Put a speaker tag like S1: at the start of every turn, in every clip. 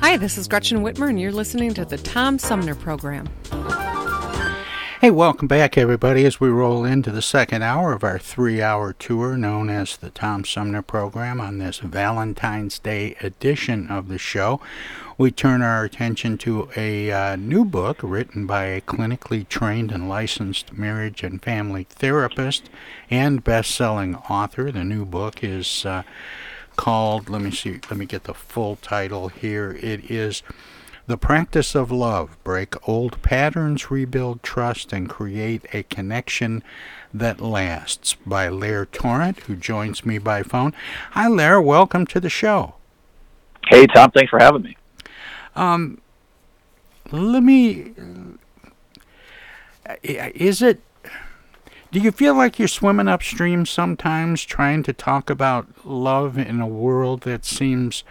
S1: Hi, this is Gretchen Whitmer, and you're listening to the Tom Sumner Program.
S2: Hey, welcome back, everybody, as we roll into the second hour of our three hour tour known as the Tom Sumner Program on this Valentine's Day edition of the show. We turn our attention to a uh, new book written by a clinically trained and licensed marriage and family therapist and best selling author. The new book is. Uh, called let me see let me get the full title here. It is the practice of love break old patterns rebuild trust and create a connection that lasts by Lair Torrent who joins me by phone. Hi Lair. Welcome to the show.
S3: Hey Tom. Thanks for having me.
S2: Um let me is it do you feel like you're swimming upstream sometimes trying to talk about love in a world that seems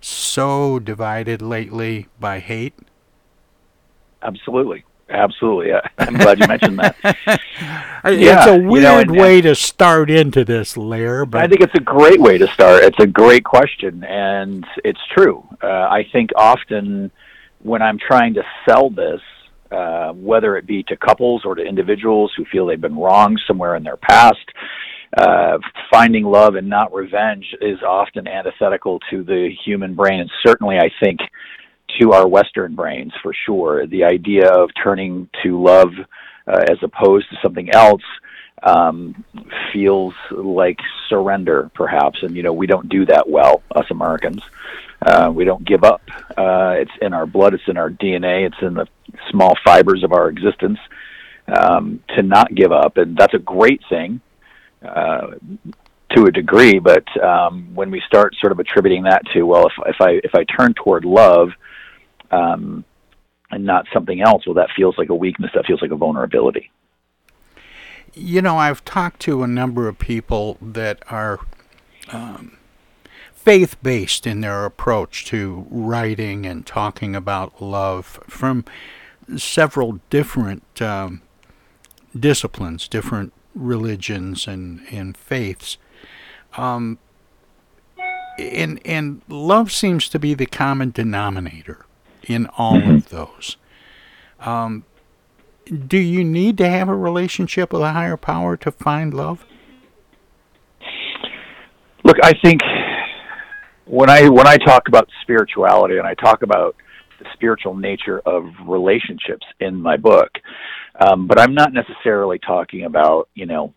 S2: so divided lately by hate?
S3: Absolutely. Absolutely. I'm glad you mentioned that.
S2: it's a weird you know, and, way to start into this Lair, but
S3: I think it's a great way to start. It's a great question, and it's true. Uh, I think often when I'm trying to sell this, uh, whether it be to couples or to individuals who feel they've been wronged somewhere in their past. Uh, finding love and not revenge is often antithetical to the human brain, and certainly, I think, to our Western brains for sure. The idea of turning to love uh, as opposed to something else um, feels like surrender, perhaps, and you know we don't do that well, us Americans. Uh, we don't give up. Uh, it's in our blood. It's in our DNA. It's in the small fibers of our existence um, to not give up, and that's a great thing uh, to a degree. But um, when we start sort of attributing that to, well, if, if I if I turn toward love um, and not something else, well, that feels like a weakness. That feels like a vulnerability.
S2: You know, I've talked to a number of people that are um, faith based in their approach to writing and talking about love from several different um, disciplines, different religions and, and faiths. Um, and, and love seems to be the common denominator in all mm-hmm. of those. Um, do you need to have a relationship with a higher power to find love?
S3: Look, I think when I when I talk about spirituality and I talk about the spiritual nature of relationships in my book, um, but I'm not necessarily talking about you know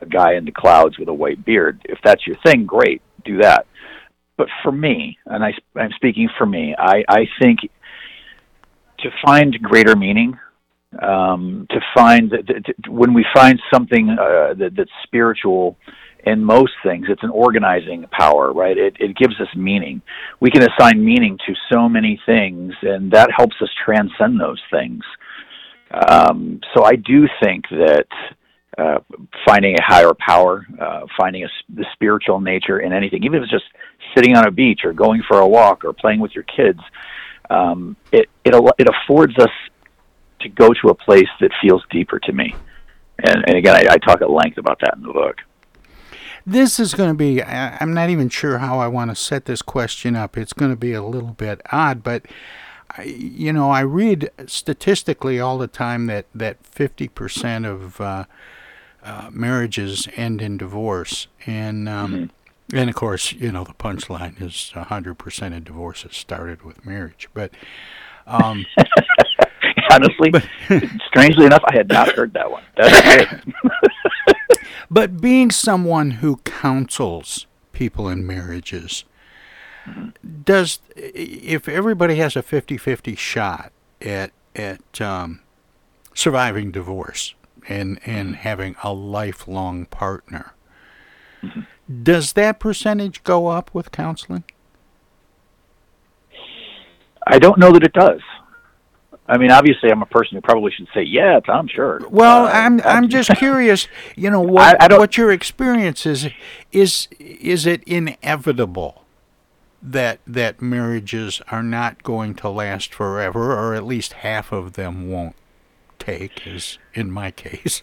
S3: a guy in the clouds with a white beard. If that's your thing, great, do that. But for me, and I, I'm speaking for me, I, I think to find greater meaning, um, to find that, that when we find something uh, that, that's spiritual in most things, it's an organizing power, right? It, it gives us meaning. We can assign meaning to so many things, and that helps us transcend those things. Um, so I do think that uh, finding a higher power, uh, finding a, the spiritual nature in anything, even if it's just sitting on a beach or going for a walk or playing with your kids, um, it, it, it affords us to go to a place that feels deeper to me. And, and again, I, I talk at length about that in the book.
S2: This is going to be, I'm not even sure how I want to set this question up. It's going to be a little bit odd, but. you know, I read statistically all the time that that 50% of uh, uh, marriages end in divorce, and um, mm-hmm. and of course, you know, the punchline is 100% of divorces started with marriage. But
S3: um, honestly, strangely enough, I had not heard that one. That's.
S2: but being someone who counsels people in marriages, does if everybody has a 50-50 shot at at um, surviving divorce and and having a lifelong partner, does that percentage go up with counseling?
S3: I don't know that it does. I mean, obviously, I'm a person who probably should say, "Yeah, I'm sure."
S2: Well, uh, I'm I'm just curious. You know what I, I what your experience is. Is is it inevitable that that marriages are not going to last forever, or at least half of them won't take, as in my case?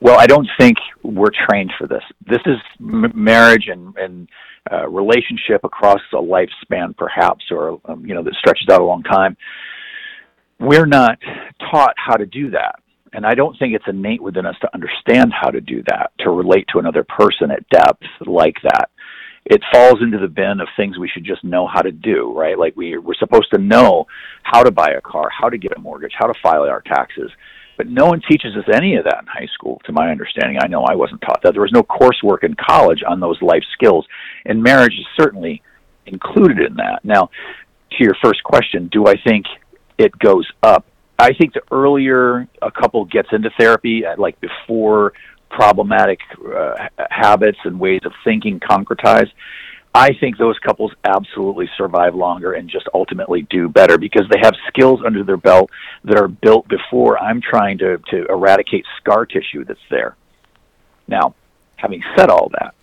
S3: Well, I don't think we're trained for this. This is m- marriage and and uh, relationship across a lifespan, perhaps, or um, you know that stretches out a long time we're not taught how to do that. And I don't think it's innate within us to understand how to do that, to relate to another person at depth like that. It falls into the bin of things we should just know how to do, right? Like we, we're supposed to know how to buy a car, how to get a mortgage, how to file our taxes. But no one teaches us any of that in high school, to my understanding. I know I wasn't taught that. There was no coursework in college on those life skills, and marriage is certainly included in that. Now, to your first question, do I think it goes up. I think the earlier a couple gets into therapy, uh, like before problematic uh, habits and ways of thinking concretize, I think those couples absolutely survive longer and just ultimately do better because they have skills under their belt that are built before I'm trying to, to eradicate scar tissue that's there. Now, having said all that,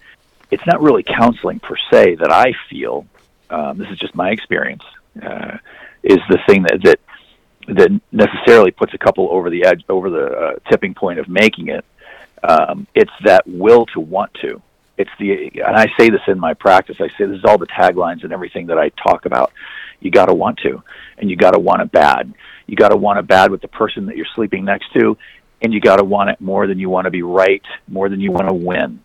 S3: it's not really counseling per se that I feel. Um, this is just my experience. Uh, is the thing that that that necessarily puts a couple over the edge, over the uh, tipping point of making it. Um, it's that will to want to. It's the, and I say this in my practice. I say this is all the taglines and everything that I talk about. You got to want to, and you got to want it bad. You got to want it bad with the person that you're sleeping next to, and you got to want it more than you want to be right, more than you want to win.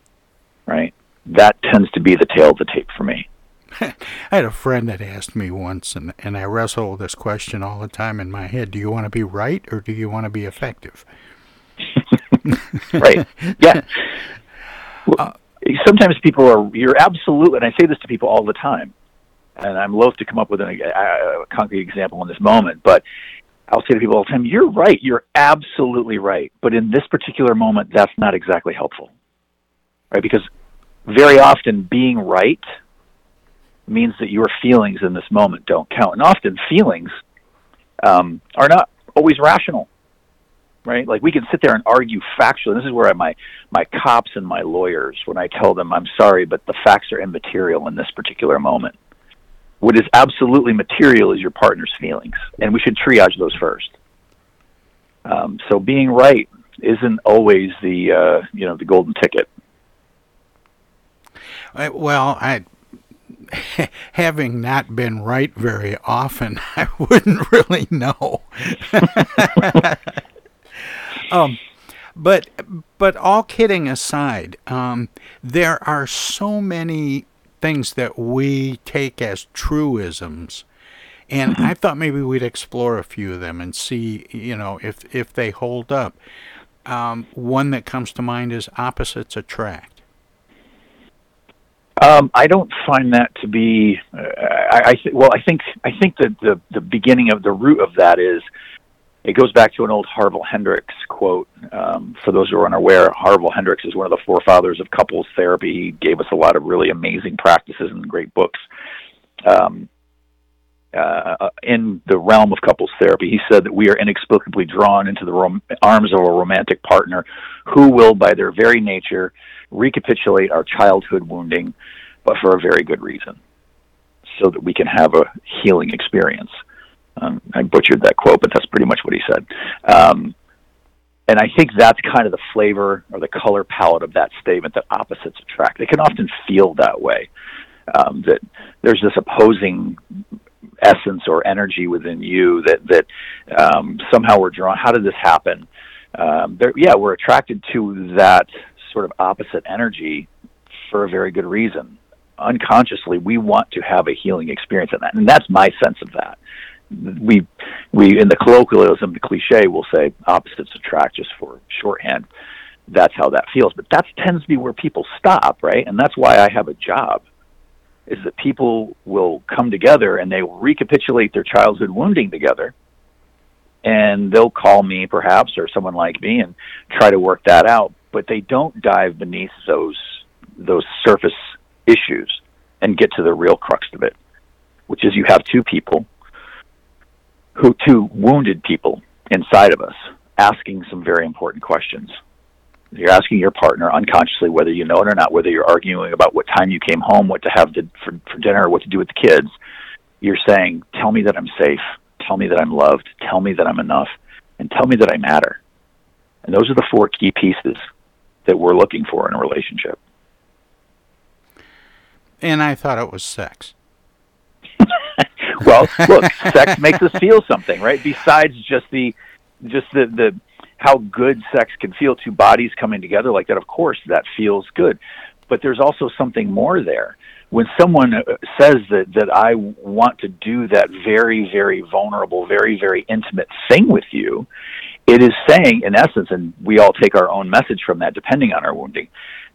S3: Right? That tends to be the tale of the tape for me.
S2: I had a friend that asked me once, and, and I wrestle with this question all the time in my head. Do you want to be right or do you want to be effective?
S3: right. Yeah. Uh, Sometimes people are, you're absolutely, and I say this to people all the time, and I'm loath to come up with an, a, a concrete example in this moment, but I'll say to people all the time, you're right, you're absolutely right. But in this particular moment, that's not exactly helpful. Right? Because very often being right means that your feelings in this moment don't count. And often feelings um, are not always rational, right? Like we can sit there and argue factually. This is where I, my my cops and my lawyers, when I tell them I'm sorry, but the facts are immaterial in this particular moment. What is absolutely material is your partner's feelings, and we should triage those first. Um, so being right isn't always the uh, you know the golden ticket.
S2: Well, I having not been right very often, I wouldn't really know. um, but but all kidding aside, um, there are so many things that we take as truisms. And I thought maybe we'd explore a few of them and see, you know, if if they hold up. Um, one that comes to mind is opposites attract.
S3: Um, I don't find that to be. Uh, I, I th- well, I think I think that the the beginning of the root of that is it goes back to an old Harville Hendrix quote. Um, for those who are unaware, Harville Hendrix is one of the forefathers of couples therapy. He gave us a lot of really amazing practices and great books. Um, uh, in the realm of couples therapy, he said that we are inexplicably drawn into the rom- arms of a romantic partner who will, by their very nature, recapitulate our childhood wounding, but for a very good reason, so that we can have a healing experience. Um, I butchered that quote, but that's pretty much what he said. Um, and I think that's kind of the flavor or the color palette of that statement that opposites attract. They can often feel that way. Um, that there's this opposing essence or energy within you that that um, somehow we're drawn. How did this happen? Um, yeah, we're attracted to that sort of opposite energy for a very good reason. Unconsciously, we want to have a healing experience in that, and that's my sense of that. we we in the colloquialism, the cliche, will say opposites attract just for shorthand. That's how that feels, but that tends to be where people stop, right? And that's why I have a job, is that people will come together and they will recapitulate their childhood wounding together, and they'll call me perhaps or someone like me and try to work that out, but they don't dive beneath those those surface issues and get to the real crux of it, which is you have two people who two wounded people inside of us asking some very important questions. You're asking your partner unconsciously whether you know it or not, whether you're arguing about what time you came home, what to have to, for, for dinner, what to do with the kids. You're saying, "Tell me that I'm safe. Tell me that I'm loved. Tell me that I'm enough, and tell me that I matter." And those are the four key pieces that we're looking for in a relationship.
S2: And I thought it was sex.
S3: well, look, sex makes us feel something, right? Besides just the just the the how good sex can feel two bodies coming together like that of course that feels good but there's also something more there when someone uh, says that that I want to do that very very vulnerable very very intimate thing with you it is saying in essence and we all take our own message from that depending on our wounding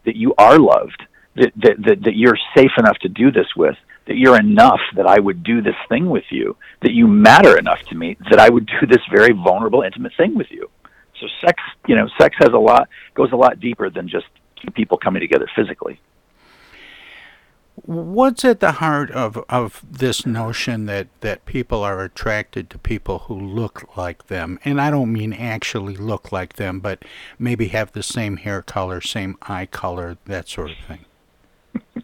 S3: that you are loved that that that, that you're safe enough to do this with that you're enough that I would do this thing with you, that you matter enough to me that I would do this very vulnerable, intimate thing with you. So sex, you know, sex has a lot goes a lot deeper than just two people coming together physically.
S2: What's at the heart of, of this notion that, that people are attracted to people who look like them? And I don't mean actually look like them, but maybe have the same hair color, same eye color, that sort of thing.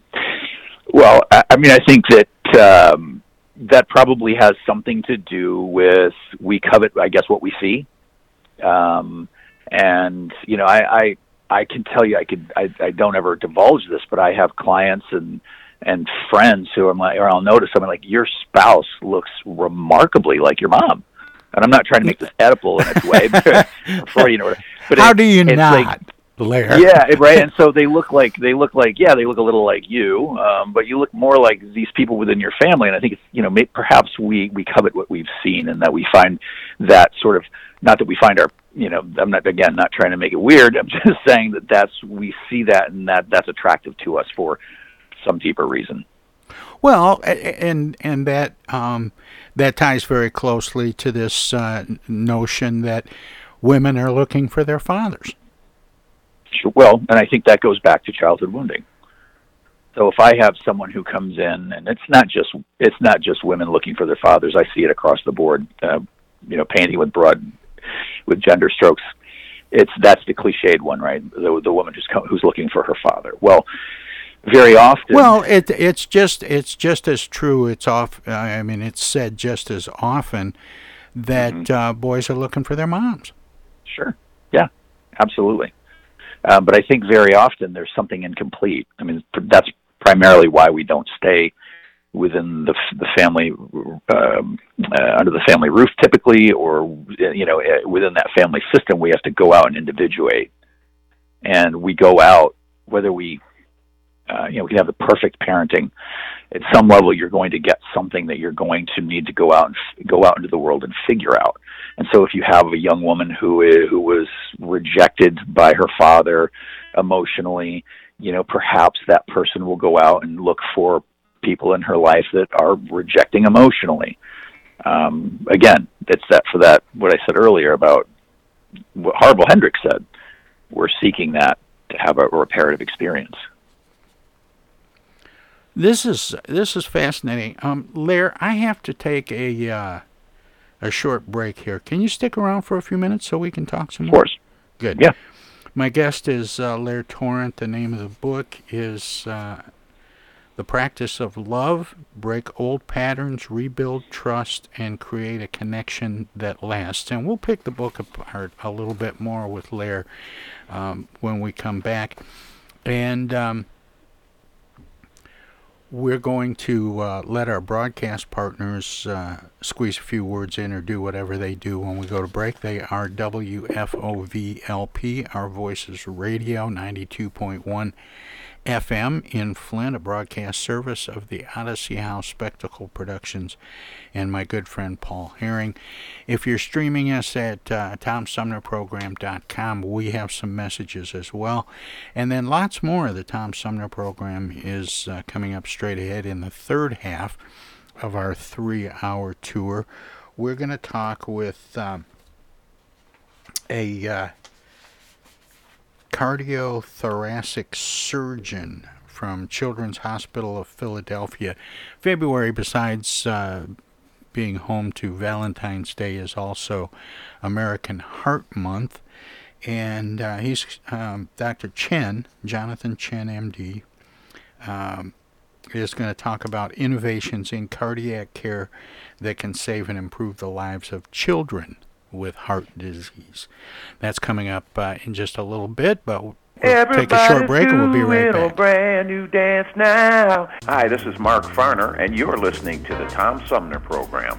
S3: Well, I mean, I think that um, that probably has something to do with we covet, I guess, what we see. Um, and you know, I, I I can tell you, I could I, I don't ever divulge this, but I have clients and and friends who I'm like, or I'll notice I'm like, your spouse looks remarkably like your mom. And I'm not trying to make this Oedipal in its way, but, for you know, but
S2: how
S3: it,
S2: do you
S3: it's
S2: not?
S3: Like,
S2: Blair.
S3: Yeah, right. And so they look like they look like yeah, they look a little like you, um, but you look more like these people within your family. And I think it's you know may, perhaps we we covet what we've seen, and that we find that sort of not that we find our you know I'm not again not trying to make it weird. I'm just saying that that's we see that and that that's attractive to us for some deeper reason.
S2: Well, and and that um, that ties very closely to this uh, notion that women are looking for their fathers Sure.
S3: well, and I think that goes back to childhood wounding. So if I have someone who comes in, and it's not just it's not just women looking for their fathers. I see it across the board. Uh, you know, painting with broad with gender strokes. It's that's the cliched one, right? The the woman who's who's looking for her father. Well, very often.
S2: Well, it it's just it's just as true. It's off. I mean, it's said just as often that mm-hmm. uh, boys are looking for their moms.
S3: Sure. Yeah. Absolutely. Um, but I think very often there's something incomplete. I mean, that's primarily why we don't stay within the the family um, uh, under the family roof typically, or you know, eh, within that family system, we have to go out and individuate, and we go out whether we uh, you know, we can have the perfect parenting. At some level, you're going to get something that you're going to need to go out and f- go out into the world and figure out. And so, if you have a young woman who is, who was rejected by her father emotionally, you know, perhaps that person will go out and look for people in her life that are rejecting emotionally. Um, again, it's that for that what I said earlier about what Harville Hendrix said. We're seeking that to have a reparative experience.
S2: This is this is fascinating. Um, Lair, I have to take a uh, a short break here. Can you stick around for a few minutes so we can talk some
S3: more? Of course.
S2: Good.
S3: Yeah.
S2: My guest is uh, Lair Torrent. The name of the book is uh, The Practice of Love Break Old Patterns, Rebuild Trust, and Create a Connection That Lasts. And we'll pick the book apart a little bit more with Lair um, when we come back. And um, we're going to uh, let our broadcast partners uh, squeeze a few words in or do whatever they do when we go to break. They are WFOVLP, Our Voices Radio, 92.1 FM in Flint, a broadcast service of the Odyssey House Spectacle Productions, and my good friend Paul Herring. If you're streaming us at uh, TomSumnerProgram.com, we have some messages as well. And then lots more of the Tom Sumner program is uh, coming up straight ahead in the third half of our three hour tour. We're going to talk with um, a. Uh, cardiothoracic surgeon from Children's Hospital of Philadelphia. February, besides uh, being home to Valentine's Day, is also American Heart Month. And uh, he's um, Dr. Chen, Jonathan Chen, MD, um, is going to talk about innovations in cardiac care that can save and improve the lives of children with heart disease. That's coming up uh, in just a little bit, but we'll take a short break and we'll be right back.
S4: Brand new dance now. Hi, this is Mark Farner, and you're listening to the Tom Sumner Program.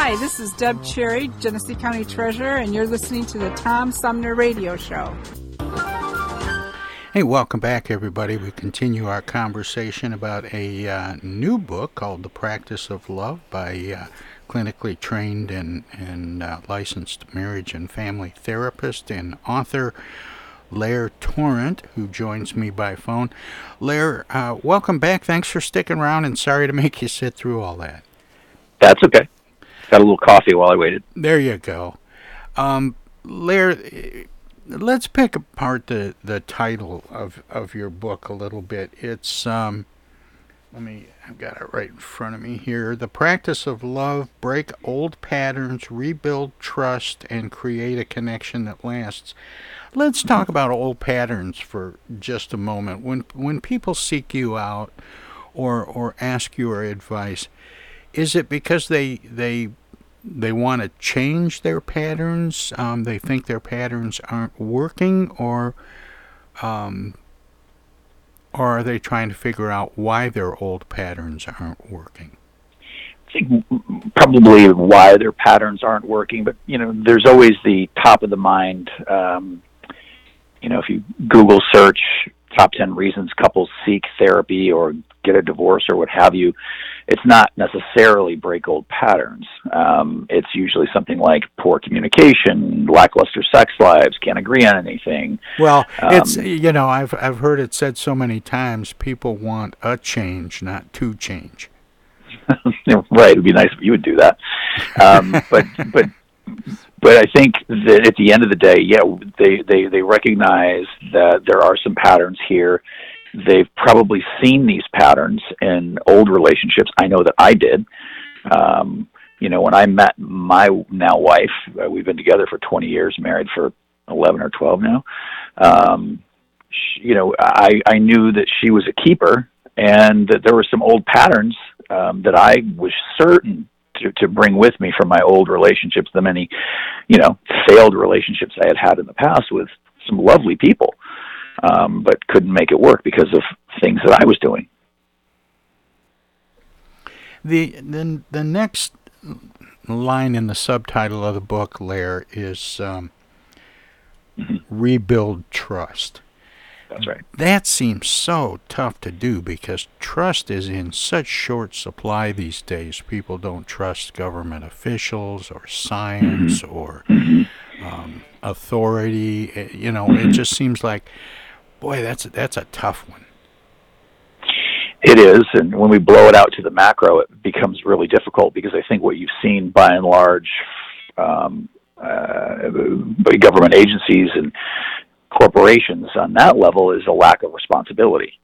S5: Hi, this is Deb Cherry, Genesee County Treasurer, and you're listening to the Tom Sumner Radio Show.
S2: Hey, welcome back, everybody. We continue our conversation about a uh, new book called The Practice of Love by uh, clinically trained and, and uh, licensed marriage and family therapist and author Lair Torrent, who joins me by phone. Lair, uh, welcome back. Thanks for sticking around, and sorry to make you sit through all that.
S3: That's okay. Got a little coffee while I waited.
S2: There you go. Um, let's pick apart the, the title of, of your book a little bit. It's um, let me I've got it right in front of me here. The practice of love, break old patterns, rebuild trust, and create a connection that lasts. Let's talk about old patterns for just a moment. When when people seek you out or or ask your advice, is it because they they they want to change their patterns? Um, they think their patterns aren't working, or um, or are they trying to figure out why their old patterns aren't working?
S3: I think probably why their patterns aren't working, but you know, there's always the top of the mind. Um, you know, if you Google search top 10 reasons couples seek therapy or get a divorce or what have you, it's not necessarily break old patterns. Um, it's usually something like poor communication, lackluster sex lives, can't agree on anything.
S2: Well,
S3: Um,
S2: it's you know I've I've heard it said so many times. People want a change, not to change.
S3: right. It'd be nice if you would do that. Um, but but but I think that at the end of the day, yeah, they they they recognize that there are some patterns here. They've probably seen these patterns in old relationships. I know that I did. Um, you know, when I met my now wife, uh, we've been together for 20 years, married for 11 or 12 now. Um, sh you know, I I knew that she was a keeper, and that there were some old patterns um, that I was certain to, to bring with me from my old relationships, the many, you know, failed relationships I had had in the past with some lovely people, um, but couldn't make it work because of things that I was doing.
S2: The the the next line in the subtitle of the book, Lair, is um, rebuild trust.
S3: That's right.
S2: That seems so tough to do because trust is in such short supply these days. People don't trust government officials or science or um, authority. Eh, You know, it just seems like, boy, that's that's a tough one.
S3: It is, and when we blow it out to the macro, it becomes really difficult because I think what you've seen by and large um, uh, government agencies and corporations on that level is a lack of responsibility.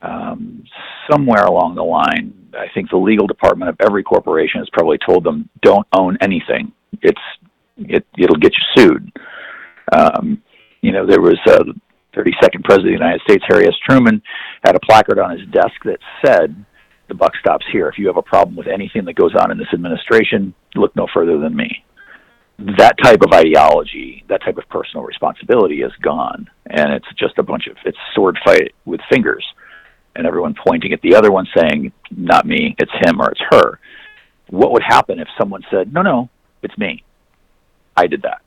S3: Um, somewhere along the line, I think the legal department of every corporation has probably told them, "Don't own anything. It's it it'll get you sued." Um, you know, there was uh, 32nd President of the United States, Harry S. Truman, had a placard on his desk that said, "The buck stops here. If you have a problem with anything that goes on in this administration, look no further than me." That type of ideology, that type of personal responsibility, is gone, and it's just a bunch of it's sword fight with fingers, and everyone pointing at the other one, saying, "Not me. It's him or it's her." What would happen if someone said, "No, no, it's me. I did that."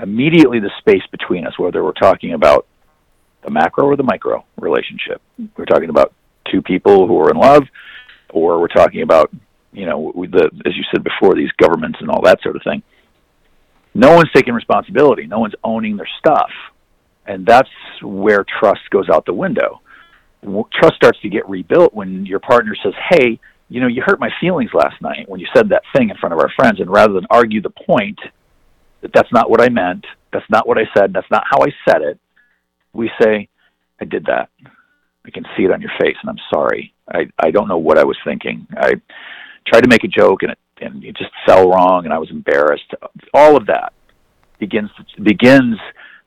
S3: Immediately the space between us, whether we're talking about the macro or the micro relationship. We're talking about two people who are in love, or we're talking about, you know, the as you said before, these governments and all that sort of thing. No one's taking responsibility. No one's owning their stuff, and that's where trust goes out the window. Trust starts to get rebuilt when your partner says, "Hey, you know, you hurt my feelings last night when you said that thing in front of our friends," and rather than argue the point that's not what I meant, that's not what I said, that's not how I said it, we say, I did that. I can see it on your face, and I'm sorry. I, I don't know what I was thinking. I tried to make a joke, and it, and it just fell wrong, and I was embarrassed. All of that begins begins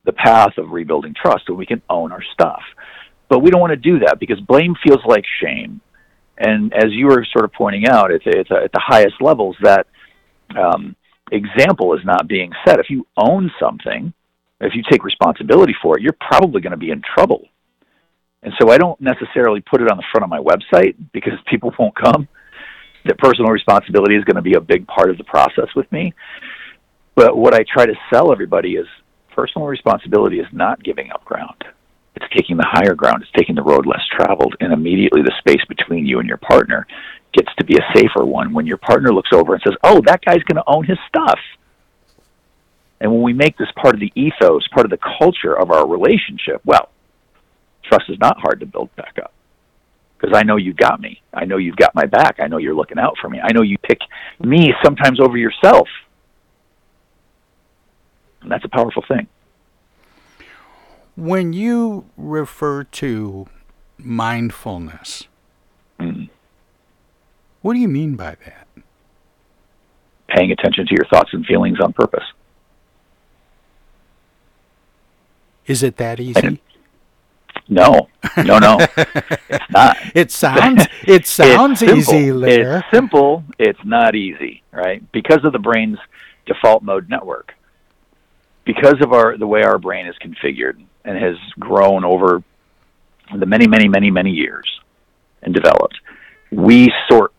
S3: the path of rebuilding trust, so we can own our stuff. But we don't want to do that because blame feels like shame. And as you were sort of pointing out, it's, it's at the highest levels that um, example is not being set. If you own something, if you take responsibility for it, you're probably going to be in trouble. And so I don't necessarily put it on the front of my website because people won't come. That personal responsibility is going to be a big part of the process with me. But what I try to sell everybody is personal responsibility is not giving up ground. It's taking the higher ground. It's taking the road less traveled. And immediately the space between you and your partner gets to be a safer one when your partner looks over and says, Oh, that guy's going to own his stuff. And when we make this part of the ethos, part of the culture of our relationship, well, trust is not hard to build back up. Because I know you got me. I know you've got my back. I know you're looking out for me. I know you pick me sometimes over yourself. And that's a powerful thing.
S2: When you refer to mindfulness. What do you mean by that?
S3: Paying attention to your thoughts and feelings on purpose.
S2: Is it that easy?
S3: No, no, no, it's not.
S2: It sounds it sounds easy, Lair.
S3: It's simple. It's not easy, right? Because of the brain's default mode network. Because of our the way our brain is configured and has grown over the many, many, many, many years and developed, we sort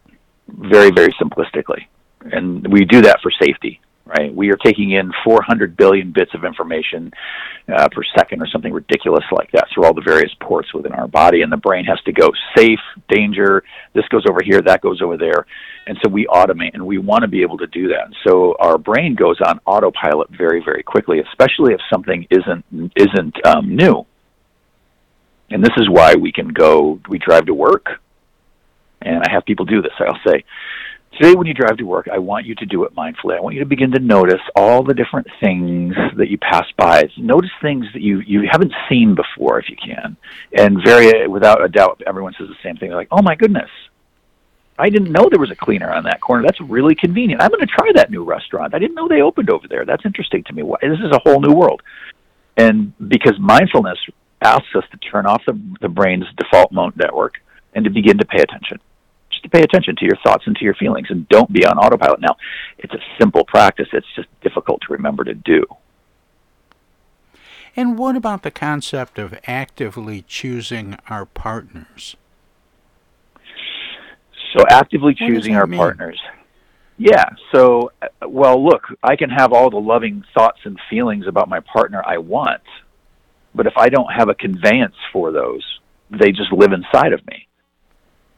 S3: very, very simplistically, and we do that for safety right? We are taking in 400 billion bits of information uh, per second or something ridiculous like that through all the various ports within our body, and the brain has to go safe, danger, this goes over here, that goes over there. And so we automate, and we want to be able to do that. So our brain goes on autopilot very, very quickly, especially if something isn't isn't um, new. And this is why we can go. We drive to work, and I have people do this. I'll say, Today, when you drive to work, I want you to do it mindfully. I want you to begin to notice all the different things that you pass by. Notice things that you, you haven't seen before, if you can. And very, without a doubt, everyone says the same thing. They're like, oh my goodness, I didn't know there was a cleaner on that corner. That's really convenient. I'm going to try that new restaurant. I didn't know they opened over there. That's interesting to me. This is a whole new world. And because mindfulness asks us to turn off the, the brain's default mode network and to begin to pay attention to pay attention to your thoughts and to your feelings and don't be on autopilot. Now, it's a simple practice, it's just difficult to remember to do.
S2: And what about the concept of actively choosing our partners?
S3: So, actively choosing our
S2: mean?
S3: partners. Yeah. So, uh, well, look, I can have all the loving thoughts and feelings about my partner I want, but if I don't have a conveyance for those, they just live inside of me.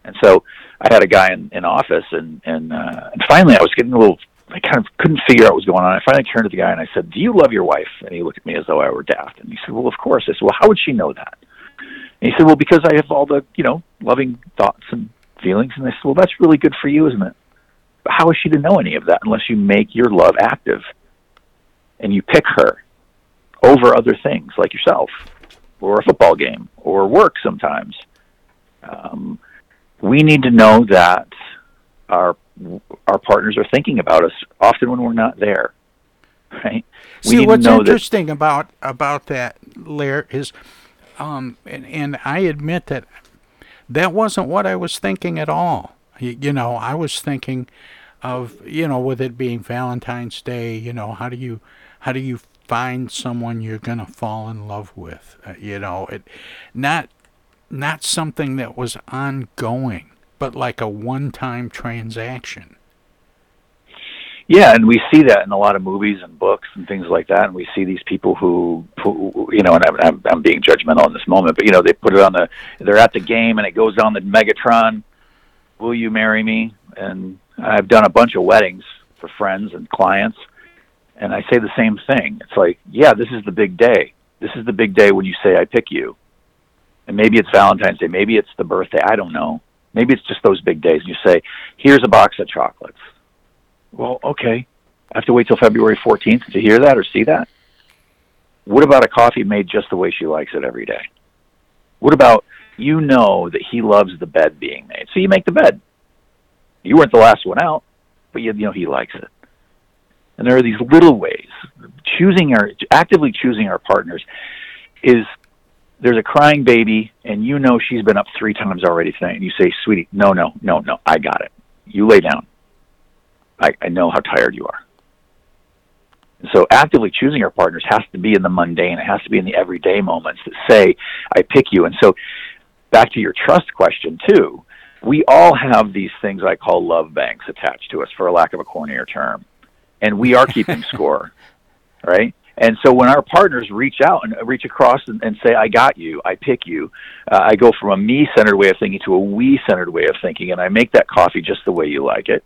S3: And so I had a guy in, in office, and and uh, and finally I was getting a little. I kind of couldn't figure out what was going on. I finally turned to the guy and I said, "Do you love your wife?" And he looked at me as though I were daft. And he said, "Well, of course." I said, "Well, how would she know that?" And he said, "Well, because I have all the you know loving thoughts and feelings." And I said, "Well, that's really good for you, isn't it?" But how is she to know any of that unless you make your love active and you pick her over other things like yourself or a football game or work sometimes? We need to know that our our partners are thinking about us often when we're not there. Right?
S2: See, what's
S3: to
S2: interesting about about that, Lair, is, um, and, and I admit that that wasn't what I was thinking at all. You, you know, I was thinking of you know, with it being Valentine's Day, you know, how do you how do you find someone you're gonna fall in love with? Uh, you know, it not not something that was ongoing, but like a one-time transaction.
S3: Yeah, and we see that in a lot of movies and books and things like that. And we see these people who, who you know, and I'm, I'm, I'm being judgmental in this moment, but you know, they put it on the, they're at the game and it goes on the Megatron. Will you marry me? And I've done a bunch of weddings for friends and clients, and I say the same thing. It's like, yeah, this is the big day. This is the big day when you say I pick you. And maybe it's Valentine's Day, maybe it's the birthday, I don't know. Maybe it's just those big days. And you say, here's a box of chocolates well, okay. I have to wait till February 14th to hear that or see that? What about a coffee made just the way she likes it every day? What about you know that he loves the bed being made, so you make the bed. You weren't the last one out, but you, you know he likes it. And there are these little ways. Choosing our actively choosing our partners is there's a crying baby and you know she's been up three times already tonight and you say, Sweetie, no, no, no, no, I got it. You lay down I, I know how tired you are. So actively choosing our partners has to be in the mundane. It has to be in the everyday moments that say, "I pick you." And so, back to your trust question too. We all have these things I call love banks attached to us, for a lack of a cornier term, and we are keeping score, right? And so when our partners reach out and reach across and, and say, "I got you, I pick you," uh, I go from a me-centered way of thinking to a we-centered way of thinking, and I make that coffee just the way you like it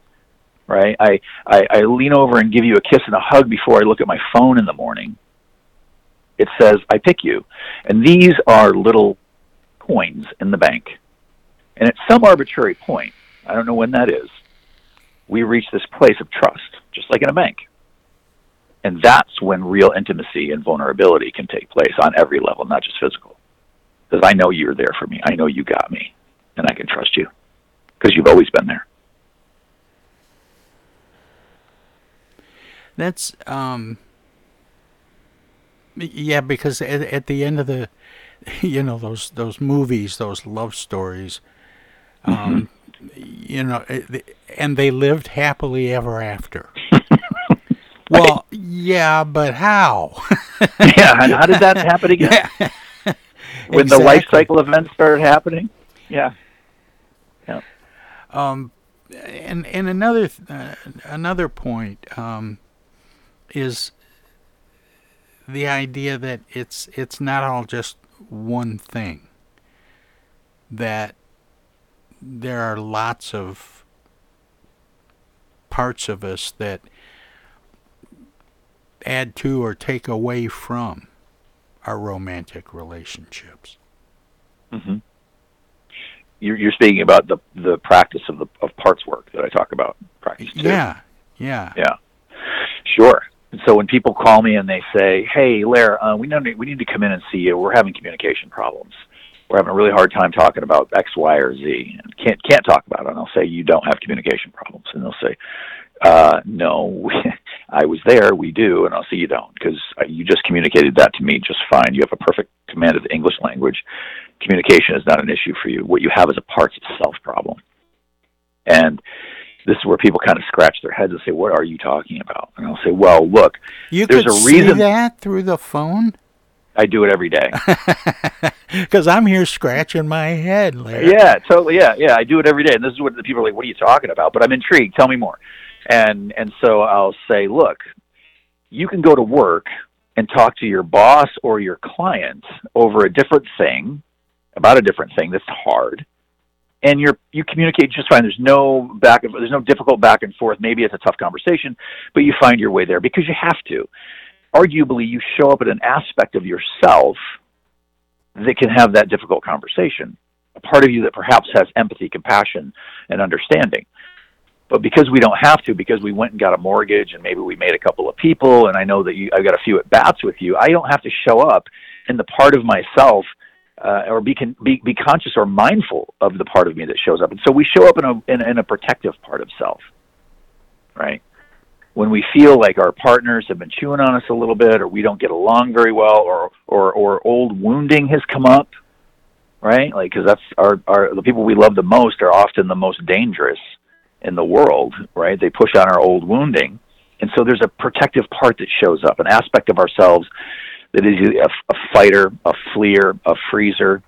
S3: right? I, I, I lean over and give you a kiss and a hug before I look at my phone in the morning. It says, I pick you. And these are little coins in the bank. And at some arbitrary point, I don't know when that is, we reach this place of trust, just like in a bank. And that's when real intimacy and vulnerability can take place on every level, not just physical. Because I know you're there for me. I know you got me. And I can trust you because you've always been there.
S2: That's um yeah, because at, at the end of the you know those those movies, those love stories, um, you know, and they lived happily ever after. well, yeah, but how?
S3: yeah, and how did that happen again? Yeah. when exactly. the life cycle events started happening. Yeah.
S2: Yeah. Um, and and another uh, another point. Um, is the idea that it's it's not all just one thing. That there are lots of parts of us that add to or take away from our romantic relationships.
S3: Mm-hmm. You're, you're speaking about the the practice of the of parts work that I talk about. Practice. Too.
S2: Yeah, yeah,
S3: yeah. Sure. And so when people call me and they say, "Hey, Lair, uh, we need we need to come in and see you. We're having communication problems. We're having a really hard time talking about X, Y, or Z, and can't can't talk about it." And I'll say, "You don't have communication problems," and they'll say, uh, "No, I was there. We do," and I'll say, "You don't, because you just communicated that to me just fine. You have a perfect command of the English language. Communication is not an issue for you. What you have is a parts of self problem." And this is where people kind of scratch their heads and say, "What are you talking about?" And I'll say, "Well, look,
S2: you
S3: there's
S2: could
S3: a reason
S2: see that through the phone."
S3: I do it every day
S2: because I'm here scratching my head. Larry.
S3: Yeah, totally. Yeah, yeah, I do it every day, and this is what the people are like. What are you talking about? But I'm intrigued. Tell me more. And and so I'll say, look, you can go to work and talk to your boss or your client over a different thing about a different thing that's hard and you're you communicate just fine. There's no back and there's no difficult back and forth. Maybe it's a tough conversation, but you find your way there because you have to. Arguably, you show up at an aspect of yourself that can have that difficult conversation. A part of you that perhaps has empathy, compassion, and understanding. But because we don't have to, because we went and got a mortgage and maybe we made a couple of people, and I know that you, I've got a few at bats with you, I don't have to show up in the part of myself uh, or be, con- be be conscious or mindful of the part of me that shows up. And so we show up in a in, in a protective part of self, right? When we feel like our partners have been chewing on us a little bit, or we don't get along very well, or or or old wounding has come up, right? Like because that's our our the people we love the most are often the most dangerous in the world, right? They push on our old wounding, and so there's a protective part that shows up, an aspect of ourselves that is a, a fighter, a fleer, a freezer,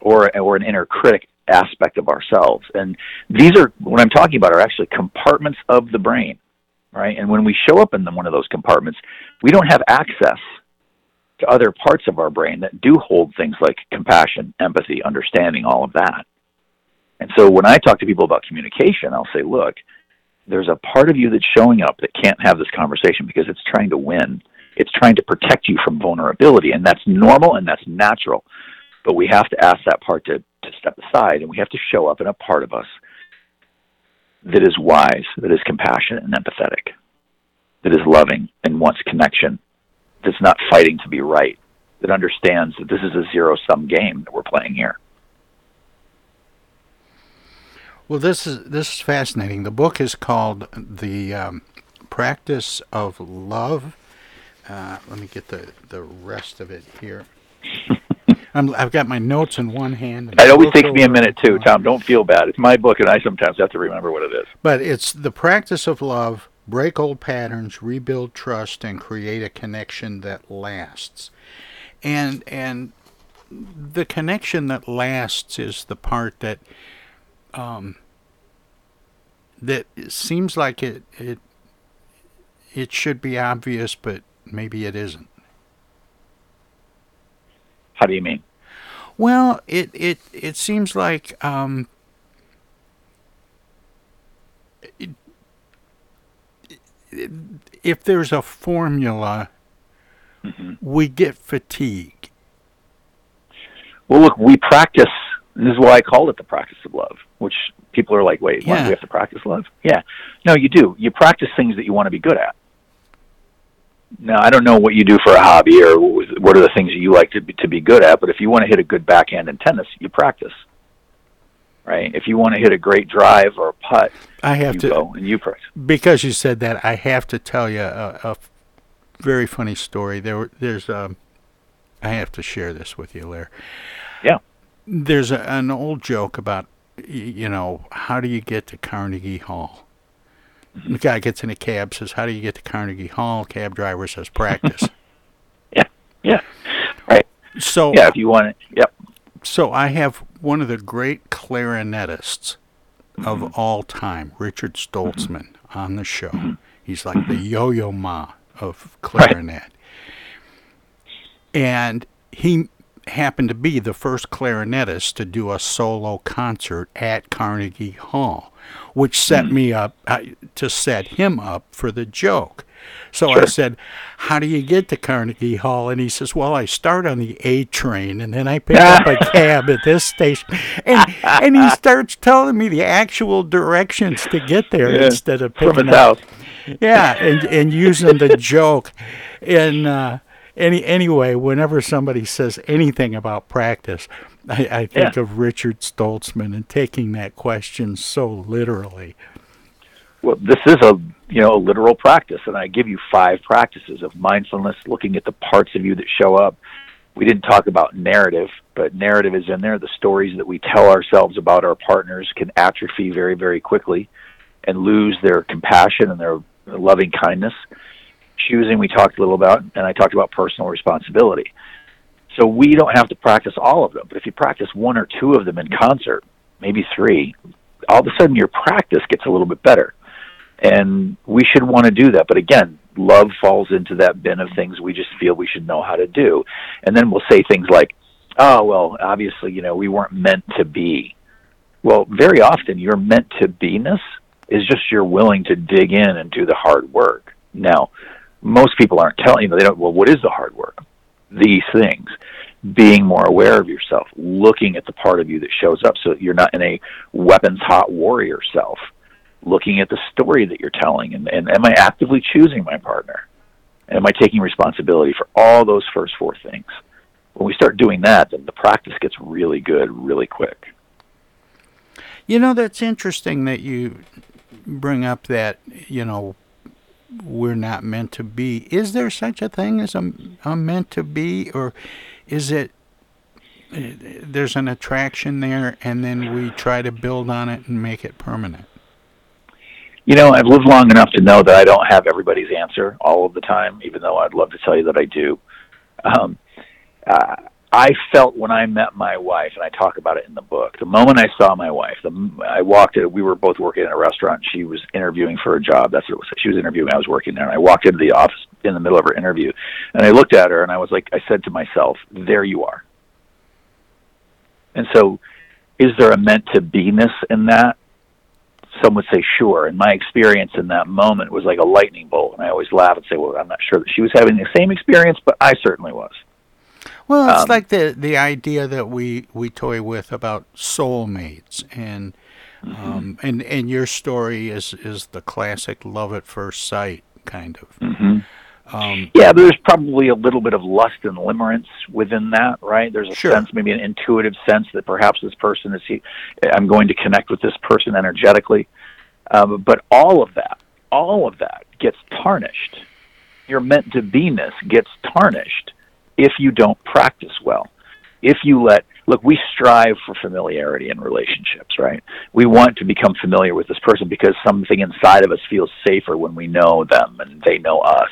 S3: or or an inner critic aspect of ourselves. And these are what I'm talking about are actually compartments of the brain, right? And when we show up in the, one of those compartments, we don't have access to other parts of our brain that do hold things like compassion, empathy, understanding, all of that. And so when I talk to people about communication, I'll say, look, there's a part of you that's showing up that can't have this conversation because it's trying to win it's trying to protect you from vulnerability, and that's normal and that's natural. But we have to ask that part to, to step aside, and we have to show up in a part of us that is wise, that is compassionate and empathetic, that is loving and wants connection, that's not fighting to be right, that understands that this is a zero sum game that we're playing here.
S2: Well, this is this is fascinating. The book is called "The um, Practice of Love uh, let me get the, the rest of it here. i have got my notes in one hand.
S3: It always takes me a minute too, Tom. Don't feel bad. It's my book, and I sometimes have to remember what it is.
S2: But it's the practice of love break old patterns, rebuild trust, and create a connection that lasts. And and the connection that lasts is the part that um, that seems like it it it should be obvious, but maybe it isn't.
S3: How do you mean?
S2: Well, it it it seems like um, it, it, if there's a formula,
S3: Mm-hmm.
S2: we get fatigue.
S3: Well, look, we practice. This is why I call it the practice of love, which people are like, wait, what,
S2: Yeah.
S3: we have to practice love? Yeah. No, you do. You practice things that you want to be good at. Now, I don't know what you do for a hobby or what are the things that you like to be, to be good at, but if you want to hit a good backhand in tennis, you practice. Right? If you want to hit a great drive or a putt,
S2: I have
S3: you
S2: to
S3: go and you practice.
S2: because you said that. I have to tell you a, a very funny story. There, there's um, I have to share this with you, Lair.
S3: Yeah.
S2: There's a, an old joke about you know how do you get to Carnegie Hall? The guy gets in a cab, says, "How do you get to Carnegie Hall?" Cab driver says, "Practice."
S3: Yeah. Yeah, right.
S2: So
S3: Yeah, if you want it. Yep.
S2: So I have one of the great clarinetists of mm-hmm. all time, Richard Stoltzman, mm-hmm. on the show. Mm-hmm. He's like the Yo-Yo Ma of clarinet, and he happened to be the first clarinetist to do a solo concert at Carnegie Hall, which set me up uh, to set him up for the joke. So I said, "How do you get to Carnegie Hall?" And he says, "Well, I start on the A train, and then I pick up a cab at this station." And and he starts telling me the actual directions to get there
S3: Yeah,
S2: instead of picking up.
S3: house.
S2: Yeah, and and using the joke. And uh, any anyway, whenever somebody says anything about practice, I, I think
S3: Yeah.
S2: of Richard Stoltzman and taking that question so literally.
S3: Well, this is a you know a literal practice, and I give you five practices of mindfulness, looking at the parts of you that show up. We didn't talk about narrative, but narrative is in there. The stories that we tell ourselves about our partners can atrophy very, very quickly, and lose their compassion and their loving kindness. Choosing, we talked a little about, and I talked about personal responsibility. So we don't have to practice all of them, but if you practice one or two of them in concert, maybe three, all of a sudden your practice gets a little bit better. And we should want to do that but again love falls into that bin of things we just feel we should know how to do. And then we'll say things like oh well obviously you know we weren't meant to be. Well very often your meant to be-ness is just you're willing to dig in and do the hard work. Now most people aren't telling you know, they don't well what is the hard work these things being more aware of yourself looking at the part of you that shows up so you're not in a weapons hot warrior self looking at the story that you're telling and, and am I actively choosing my partner? Am I taking responsibility for all those first four things? When we start doing that, then the practice gets really good really quick.
S2: You know, that's interesting that you bring up that, you know, we're not meant to be. Is there such a thing as a, a meant to be, or is it there's an attraction there and then we try to build on it and make it permanent?
S3: You know, I've lived long enough to know that I don't have everybody's answer all of the time, even though I'd love to tell you that I do. Um, uh, I felt when I met my wife, and I talk about it in the book. The moment I saw my wife, the, I walked in. We were both working in a restaurant. She was interviewing for a job. That's what was. She was interviewing. I was working there, and I walked into the office in the middle of her interview, and I looked at her, and I was like, I said to myself, "There you are." And so, is there a meant to be-ness in that? Some would say sure. And my experience in that moment was like a lightning bolt. And I always laugh and say, well, I'm not sure that she was having the same experience, but I certainly was.
S2: Well, it's
S3: Um,
S2: like the the idea that we we toy with about soulmates, and um, and and your story is is the classic love at first sight kind of.
S3: hmm
S2: Um,
S3: Yeah, but there's probably a little bit of lust and limerence within that, right? There's a
S2: Sure.
S3: sense, maybe an intuitive sense that perhaps this person is, he, I'm going to connect with this person energetically. Um, but all of that, all of that gets tarnished. Your meant to be-ness gets tarnished if you don't practice well. If you let look, we strive for familiarity in relationships, right? We want to become familiar with this person because something inside of us feels safer when we know them and they know us,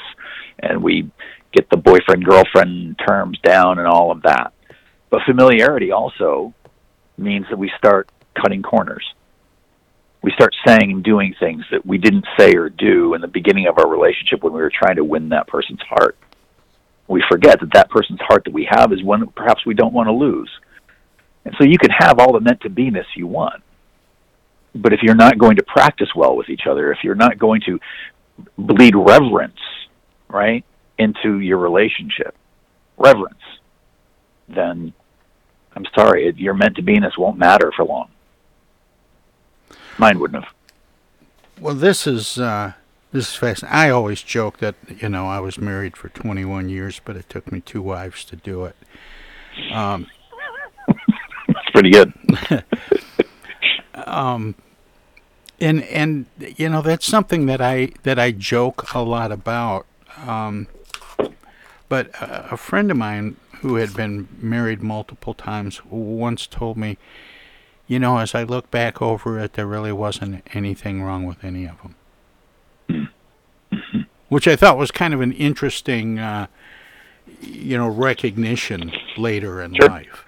S3: and we get the boyfriend girlfriend terms down and all of that. But familiarity also means that we start cutting corners. We start saying and doing things that we didn't say or do in the beginning of our relationship when we were trying to win that person's heart. We forget that that person's heart that we have is one that perhaps we don't want to lose. And so you can have all the meant to be-ness you want. But if you're not going to practice well with each other, if you're not going to bleed reverence, right, into your relationship, reverence, then I'm sorry, your meant to be-ness won't matter for long. Mine wouldn't have.
S2: Well, this is uh, this is fascinating. I always joke that you know I was married for 21 years, but it took me two wives to do it. Um,
S3: That's pretty good.
S2: um, and and you know that's something that I that I joke a lot about. Um, but a, a friend of mine who had been married multiple times once told me, you know, as I look back over it, there really wasn't anything wrong with any of them. Which I thought was kind of an interesting, uh, you know, recognition later in
S3: Sure.
S2: life.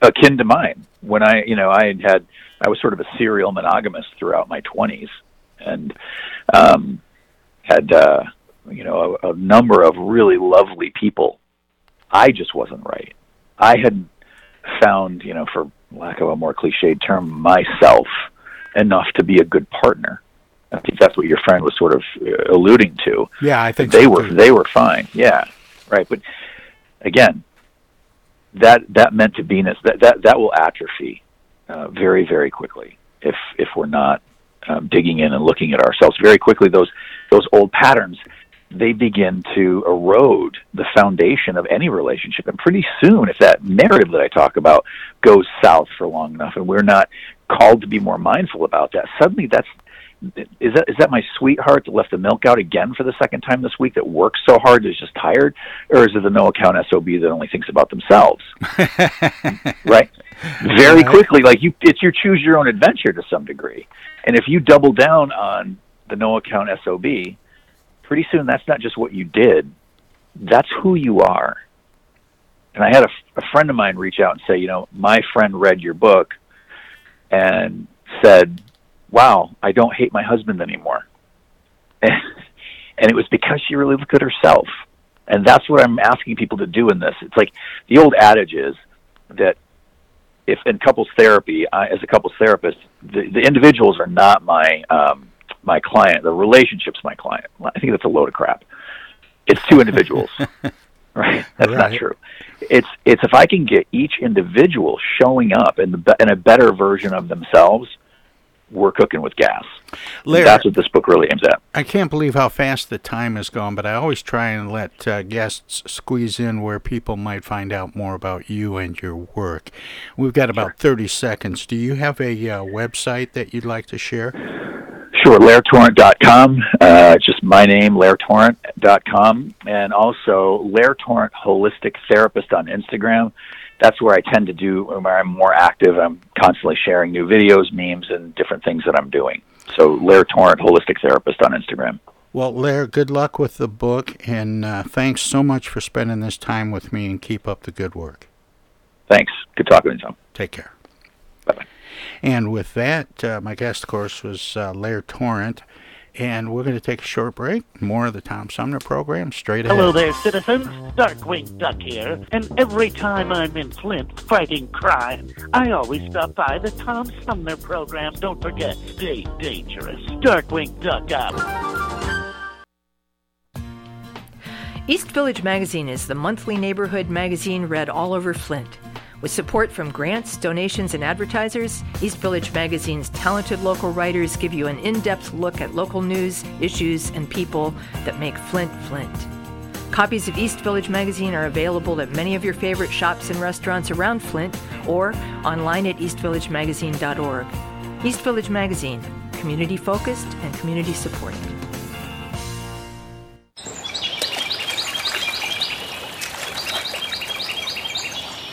S3: akin to mine. When I, you know, I had had, I was sort of a serial monogamist throughout my twenties, and um, had, uh, you know, a, a number of really lovely people. I just wasn't right. I had found, you know, for lack of a more cliched term, myself enough to be a good partner. I think that's what your friend was sort of uh, alluding to.
S2: Yeah, I think
S3: they
S2: so,
S3: were
S2: too.
S3: they were fine. Yeah, right. But again, that that meant to beiness that that that will atrophy uh, very very quickly if if we're not um, digging in and looking at ourselves very quickly. Those those old patterns they begin to erode the foundation of any relationship. And pretty soon, if that narrative that I talk about goes south for long enough, and we're not called to be more mindful about that, suddenly that's is that is that my sweetheart that left the milk out again for the second time this week that works so hard is just tired, or is it the no account sob that only thinks about themselves? right. Very quickly, like you, it's your choose your own adventure to some degree, and if you double down on the no account sob, pretty soon that's not just what you did, that's who you are. And I had a, a friend of mine reach out and say, you know, my friend read your book and said, wow, I don't hate my husband anymore. And, and it was because she really looked at herself. And that's what I'm asking people to do in this. It's like the old adage is that if in couples therapy, I, as a couples therapist, the, the individuals are not my um, my client. The relationship's my client. I think that's a load of crap. It's two individuals, right? That's not true. It's it's if I can get each individual showing up in the in a better version of themselves, we're cooking with gas.
S2: Larry-
S3: that's what this book really aims at.
S2: I can't believe how fast the time has gone, but I always try and let uh, guests squeeze in where people might find out more about you and your work. We've got about 30 seconds. Do you have a uh, website that you'd like to share?
S3: Sure, LairTorrent.com. Uh, just my name, LairTorrent.com. And also Lair Torrent Holistic Therapist on Instagram. That's where I tend to do, where I'm more active. I'm constantly sharing new videos, memes, and different things that I'm doing. So Lair Torrent Holistic Therapist on Instagram.
S2: Well, Lair, good luck with the book, and uh, thanks so much for spending this time with me, and keep up the good work.
S3: Thanks. Good talking to you, Tom.
S2: Take care.
S3: Bye-bye.
S2: And with that, uh, my guest, of course, was uh, Lair Torrent, and we're going to take a short break. More of the Tom Sumner program straight ahead.
S6: Hello there, citizens. Darkwing Duck here. And every time I'm in Flint fighting crime, I always stop by the Tom Sumner program. Don't forget, stay dangerous. Darkwing Duck out.
S7: East Village Magazine is the monthly neighborhood magazine read all over Flint. With support from grants, donations, and advertisers, East Village Magazine's talented local writers give you an in depth look at local news, issues, and people that make Flint Flint. Copies of East Village Magazine are available at many of your favorite shops and restaurants around Flint or online at eastvillagemagazine.org. East Village Magazine, community focused and community supported.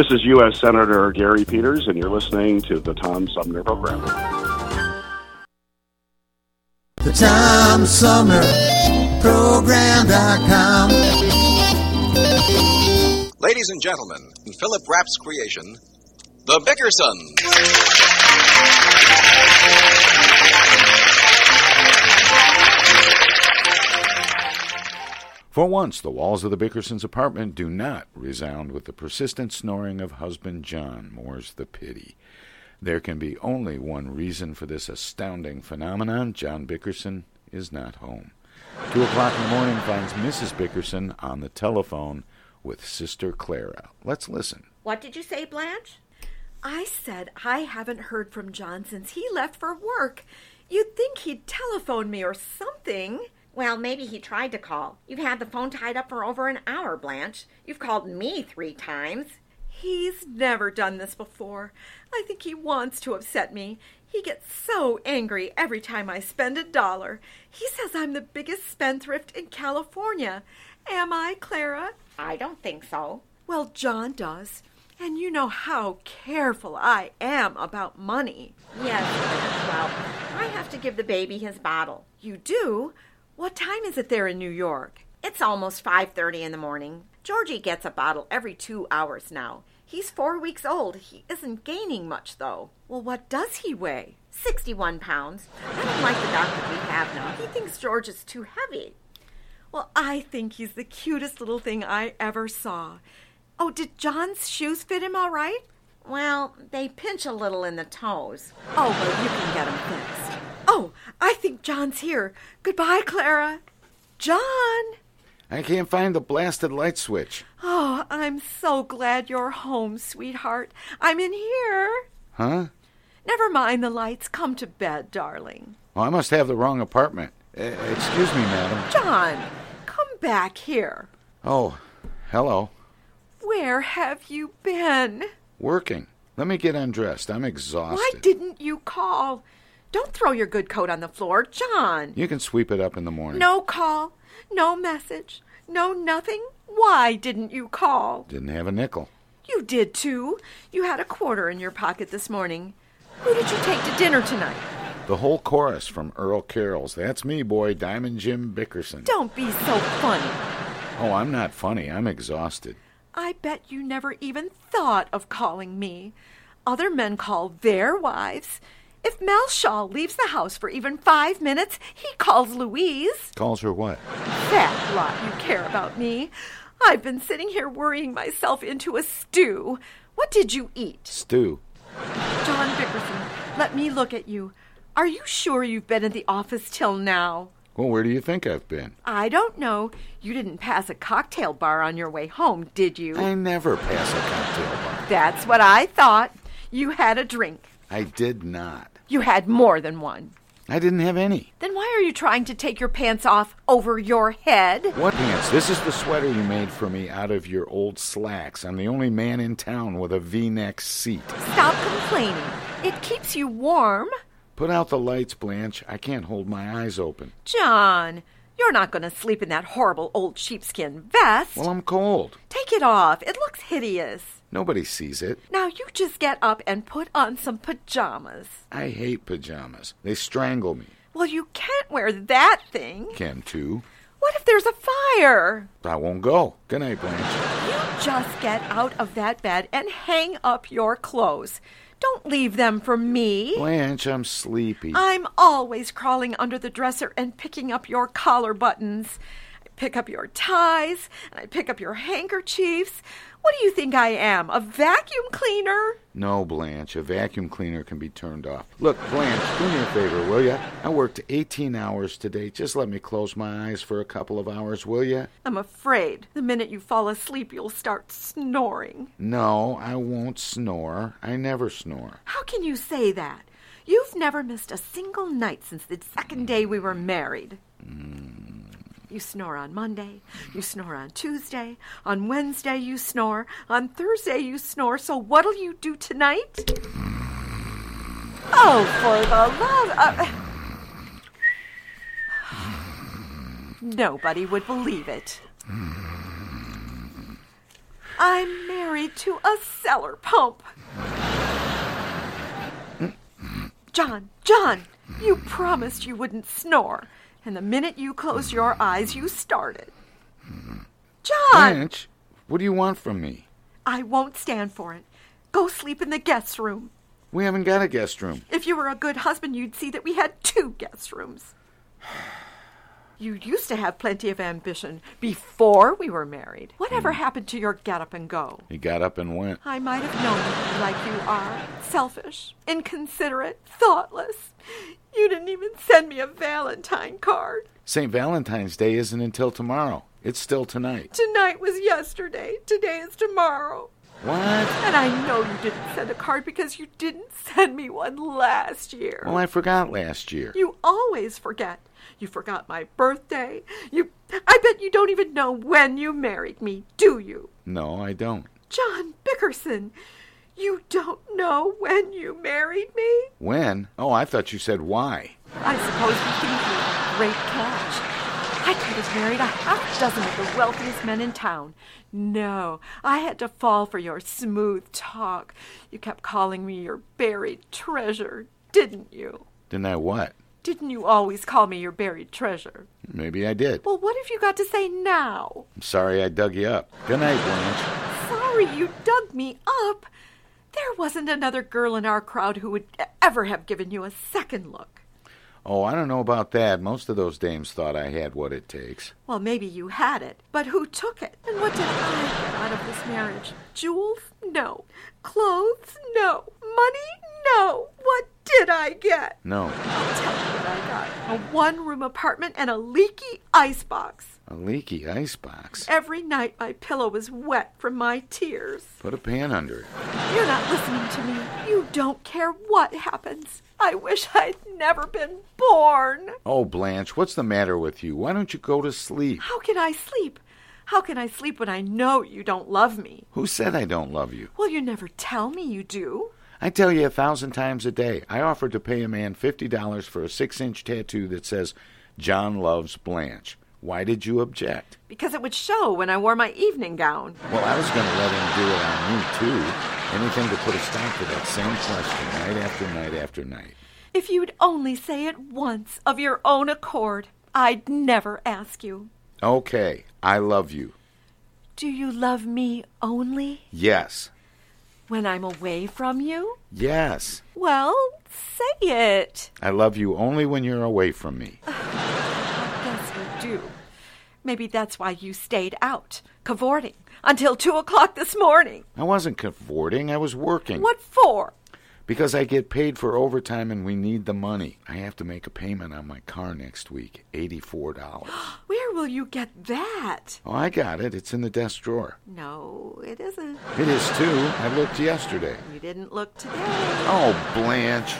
S8: This is U.S. Senator Gary Peters, and you're listening to the Tom Sumner Program.
S9: The Tom Sumner Program.com.
S10: Ladies and gentlemen, in Philip Rapp's creation, The Bickersons.
S11: For once, the walls of the Bickersons' apartment do not resound with the persistent snoring of husband John, more's the pity. There can be only one reason for this astounding phenomenon. John Bickerson is not home. Two o'clock in the morning finds Mrs. Bickerson on the telephone with Sister Clara. Let's listen.
S12: What did you say, Blanche?
S13: I said I haven't heard from John since he left for work. You'd think he'd telephone me or something.
S12: Well, maybe he tried to call. You've had the phone tied up for over an hour, Blanche. You've called me three times.
S13: He's never done this before. I think he wants to upset me. He gets so angry every time I spend a dollar. He says I'm the biggest spendthrift in California. Am I, Clara?
S12: I don't think so.
S13: Well, John does. And you know how careful I am about money.
S12: Yes, Well, I have to give the baby his bottle.
S13: You do? What time is it there in New York?
S12: It's almost 5:30 in the morning. Georgie gets a bottle every 2 hours now. He's four weeks old. He isn't gaining much, though.
S13: Well, what does he weigh?
S12: 61 pounds. I don't like the doctor we have now. He thinks George is too heavy.
S13: Well, I think he's the cutest little thing I ever saw. Oh, did John's shoes fit him all right?
S12: Well, they pinch a little in the toes.
S13: Oh, well, you can get them fixed. Oh, I think John's here. Goodbye, Clara. John!
S11: I can't find the blasted light switch.
S13: Oh, I'm so glad you're home, sweetheart. I'm in here.
S11: Huh?
S13: Never mind the lights. Come to bed, darling.
S11: Oh, I must have the wrong apartment. Uh, excuse me, madam.
S13: John, come back here.
S11: Oh, hello.
S13: Where have you been?
S11: Working. Let me get undressed. I'm exhausted.
S13: Why didn't you call? Don't throw your good coat on the floor, John.
S11: You can sweep it up in the morning.
S13: No call, no message, no nothing. Why didn't you call?
S11: Didn't have a nickel.
S13: You did too. You had a quarter in your pocket this morning. Who did you take to dinner tonight?
S11: The whole chorus from Earl Carroll's. That's me, boy, Diamond Jim Bickerson.
S13: Don't be so funny.
S11: Oh, I'm not funny. I'm exhausted.
S13: I bet you never even thought of calling me. Other men call their wives. If Mel Shaw leaves the house for even five minutes, he calls Louise.
S11: Calls her what?
S13: That lot you care about me. I've been sitting here worrying myself into a stew. What did you eat?
S11: Stew.
S13: John Bickerson, let me look at you. Are you sure you've been in the office till now?
S11: Well, where do you think I've been?
S13: I don't know. You didn't pass a cocktail bar on your way home, did you?
S11: I never pass a cocktail bar.
S13: That's what I thought. You had a drink.
S11: I did not.
S13: You had more than one.
S11: I didn't have any.
S13: Then why are you trying to take your pants off over your head?
S11: What pants? This is the sweater you made for me out of your old slacks. I'm the only man in town with a v neck seat.
S13: Stop complaining. It keeps you warm.
S11: Put out the lights, Blanche. I can't hold my eyes open.
S13: John, you're not going to sleep in that horrible old sheepskin vest.
S11: Well, I'm cold.
S13: Take it off. It looks hideous.
S11: Nobody sees it.
S13: Now you just get up and put on some pajamas.
S11: I hate pajamas. They strangle me.
S13: Well, you can't wear that thing.
S11: Can too.
S13: What if there's a fire?
S11: I won't go. Good night, Blanche.
S13: You just get out of that bed and hang up your clothes. Don't leave them for me.
S11: Blanche, I'm sleepy.
S13: I'm always crawling under the dresser and picking up your collar buttons. I pick up your ties, and I pick up your handkerchiefs. What do you think I am, a vacuum cleaner?
S11: No, Blanche, a vacuum cleaner can be turned off. Look, Blanche, do me a favor, will you? I worked 18 hours today. Just let me close my eyes for a couple of hours, will you?
S13: I'm afraid the minute you fall asleep, you'll start snoring.
S11: No, I won't snore. I never snore.
S13: How can you say that? You've never missed a single night since the second day we were married.
S11: Mm.
S13: You snore on Monday. You snore on Tuesday. On Wednesday, you snore. On Thursday, you snore. So what'll you do tonight? Oh, for the love of. Nobody would believe it. I'm married to a cellar pump. John, John, you promised you wouldn't snore. And the minute you closed your eyes, you started. John!
S11: Blanche, what do you want from me?
S13: I won't stand for it. Go sleep in the guest room.
S11: We haven't got a guest room.
S13: If you were a good husband, you'd see that we had two guest rooms. You used to have plenty of ambition before we were married. Whatever hmm. happened to your get up and go?
S11: He got up and went.
S13: I might have known you like you are selfish, inconsiderate, thoughtless. You didn't even send me a Valentine card.
S11: St. Valentine's Day isn't until tomorrow. It's still tonight.
S13: Tonight was yesterday. Today is tomorrow.
S11: What?
S13: And I know you didn't send a card because you didn't send me one last year.
S11: Well, I forgot last year.
S13: You always forget. You forgot my birthday. You I bet you don't even know when you married me, do you?
S11: No, I don't.
S13: John Bickerson, you don't know when you married me?
S11: When? Oh, I thought you said why.
S13: I suppose you think you're great catch. I could have married a half dozen of the wealthiest men in town. No, I had to fall for your smooth talk. You kept calling me your buried treasure, didn't you?
S11: Didn't I what?
S13: Didn't you always call me your buried treasure?
S11: Maybe I did.
S13: Well, what have you got to say now?
S11: I'm sorry I dug you up. Good night, Blanche.
S13: sorry you dug me up. There wasn't another girl in our crowd who would ever have given you a second look.
S11: Oh, I don't know about that. Most of those dames thought I had what it takes.
S13: Well, maybe you had it, but who took it? And what did I get out of this marriage? Jewels? No. Clothes? No. Money? No. What did I get?
S11: No.
S13: I'll tell you what I got a one room apartment and a leaky icebox.
S11: A leaky icebox.
S13: Every night my pillow was wet from my tears.
S11: Put a pan under it.
S13: You're not listening to me. You don't care what happens. I wish I'd never been born.
S11: Oh, Blanche, what's the matter with you? Why don't you go to sleep?
S13: How can I sleep? How can I sleep when I know you don't love me?
S11: Who said I don't love you?
S13: Well, you never tell me you do.
S11: I tell you a thousand times a day. I offered to pay a man $50 for a six inch tattoo that says, John loves Blanche. Why did you object?
S13: Because it would show when I wore my evening gown.
S11: Well, I was going to let him do it on me, too. Anything to put a stop to that same question night after night after night.
S13: If you'd only say it once of your own accord, I'd never ask you.
S11: Okay, I love you.
S13: Do you love me only
S11: Yes.
S13: when I'm away from you?
S11: Yes.
S13: Well, say it.
S11: I love you only when you're away from me.
S13: Yes, you do. Maybe that's why you stayed out, cavorting, until two o'clock this morning.
S11: I wasn't cavorting, I was working.
S13: What for?
S11: Because I get paid for overtime and we need the money. I have to make a payment on my car next week $84.
S13: Where will you get that?
S11: Oh, I got it. It's in the desk drawer.
S13: No, it isn't.
S11: It is too. I looked yesterday.
S13: You didn't look today.
S11: Oh, Blanche.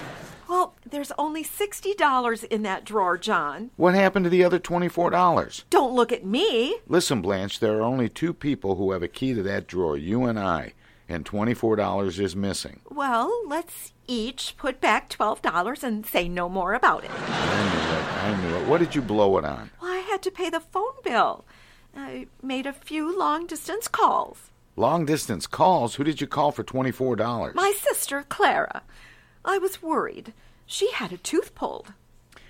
S13: There's only $60 in that drawer, John.
S11: What happened to the other $24?
S13: Don't look at me.
S11: Listen, Blanche, there are only two people who have a key to that drawer you and I, and $24 is missing.
S13: Well, let's each put back $12 and say no more about it.
S11: I knew it. I knew it. What did you blow it on?
S13: Well, I had to pay the phone bill. I made a few long distance calls.
S11: Long distance calls? Who did you call for $24?
S13: My sister, Clara. I was worried. She had a tooth pulled.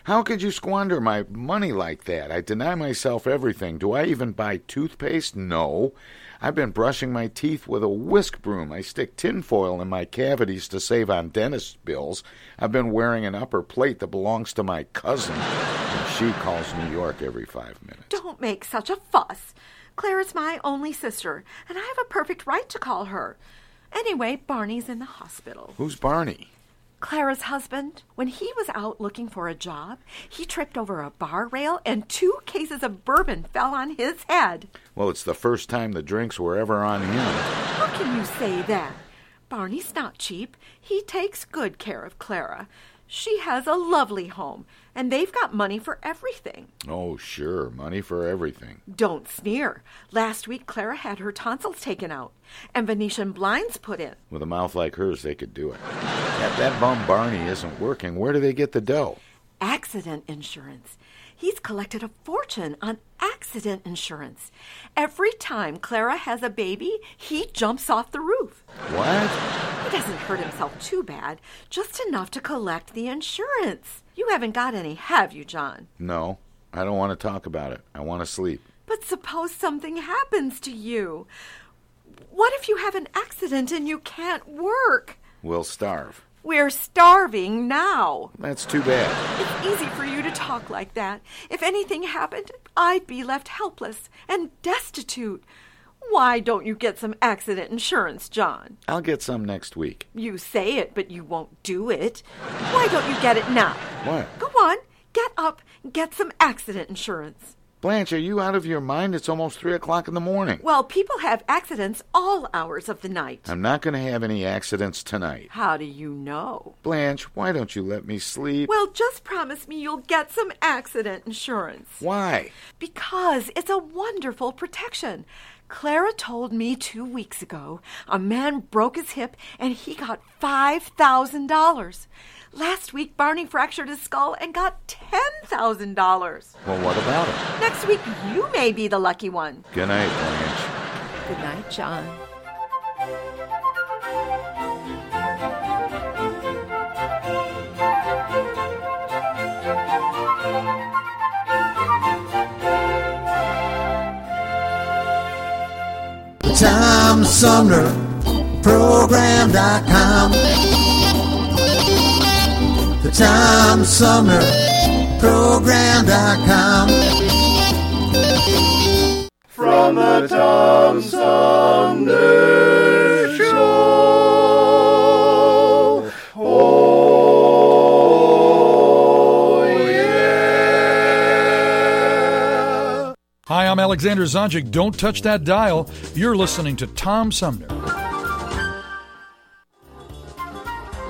S11: How could you squander my money like that? I deny myself everything. Do I even buy toothpaste? No. I've been brushing my teeth with a whisk broom. I stick tinfoil in my cavities to save on dentist bills. I've been wearing an upper plate that belongs to my cousin, and she calls New York every five minutes.
S13: Don't make such a fuss. Clara's my only sister, and I have a perfect right to call her. Anyway, Barney's in the hospital.
S11: Who's Barney?
S13: Clara's husband, when he was out looking for a job, he tripped over a bar rail and two cases of bourbon fell on his head.
S11: Well, it's the first time the drinks were ever on him.
S13: How can you say that? Barney's not cheap. He takes good care of Clara. She has a lovely home, and they've got money for everything.
S11: Oh, sure, money for everything.
S13: Don't sneer. Last week, Clara had her tonsils taken out and Venetian blinds put in.
S11: With a mouth like hers, they could do it. If that bum Barney isn't working, where do they get the dough?
S13: Accident insurance. He's collected a fortune on accident insurance. Every time Clara has a baby, he jumps off the roof.
S11: What?
S13: He doesn't hurt himself too bad, just enough to collect the insurance. You haven't got any, have you, John?
S11: No, I don't want to talk about it. I want to sleep.
S13: But suppose something happens to you. What if you have an accident and you can't work?
S11: We'll starve.
S13: We're starving now.
S11: That's too bad.
S13: It's easy for you to talk like that. If anything happened, I'd be left helpless and destitute. Why don't you get some accident insurance, John?
S11: I'll get some next week.
S13: You say it, but you won't do it. Why don't you get it now?
S11: What?
S13: Go on, get up, get some accident insurance.
S11: Blanche, are you out of your mind? It's almost three o'clock in the morning.
S13: Well, people have accidents all hours of the night.
S11: I'm not going to have any accidents tonight.
S13: How do you know?
S11: Blanche, why don't you let me sleep?
S13: Well, just promise me you'll get some accident insurance.
S11: Why?
S13: Because it's a wonderful protection. Clara told me two weeks ago a man broke his hip and he got $5,000. Last week, Barney fractured his skull and got $10,000.
S11: Well, what about it?
S13: Next week, you may be the lucky one.
S11: Good night, Blanche.
S13: Good night, John.
S9: The Tom Program.com. The Tom Sumner Program.com.
S14: From the Tom Sumner Show. Oh, yeah.
S15: Hi, I'm Alexander Zonjic. Don't touch that dial. You're listening to Tom Sumner.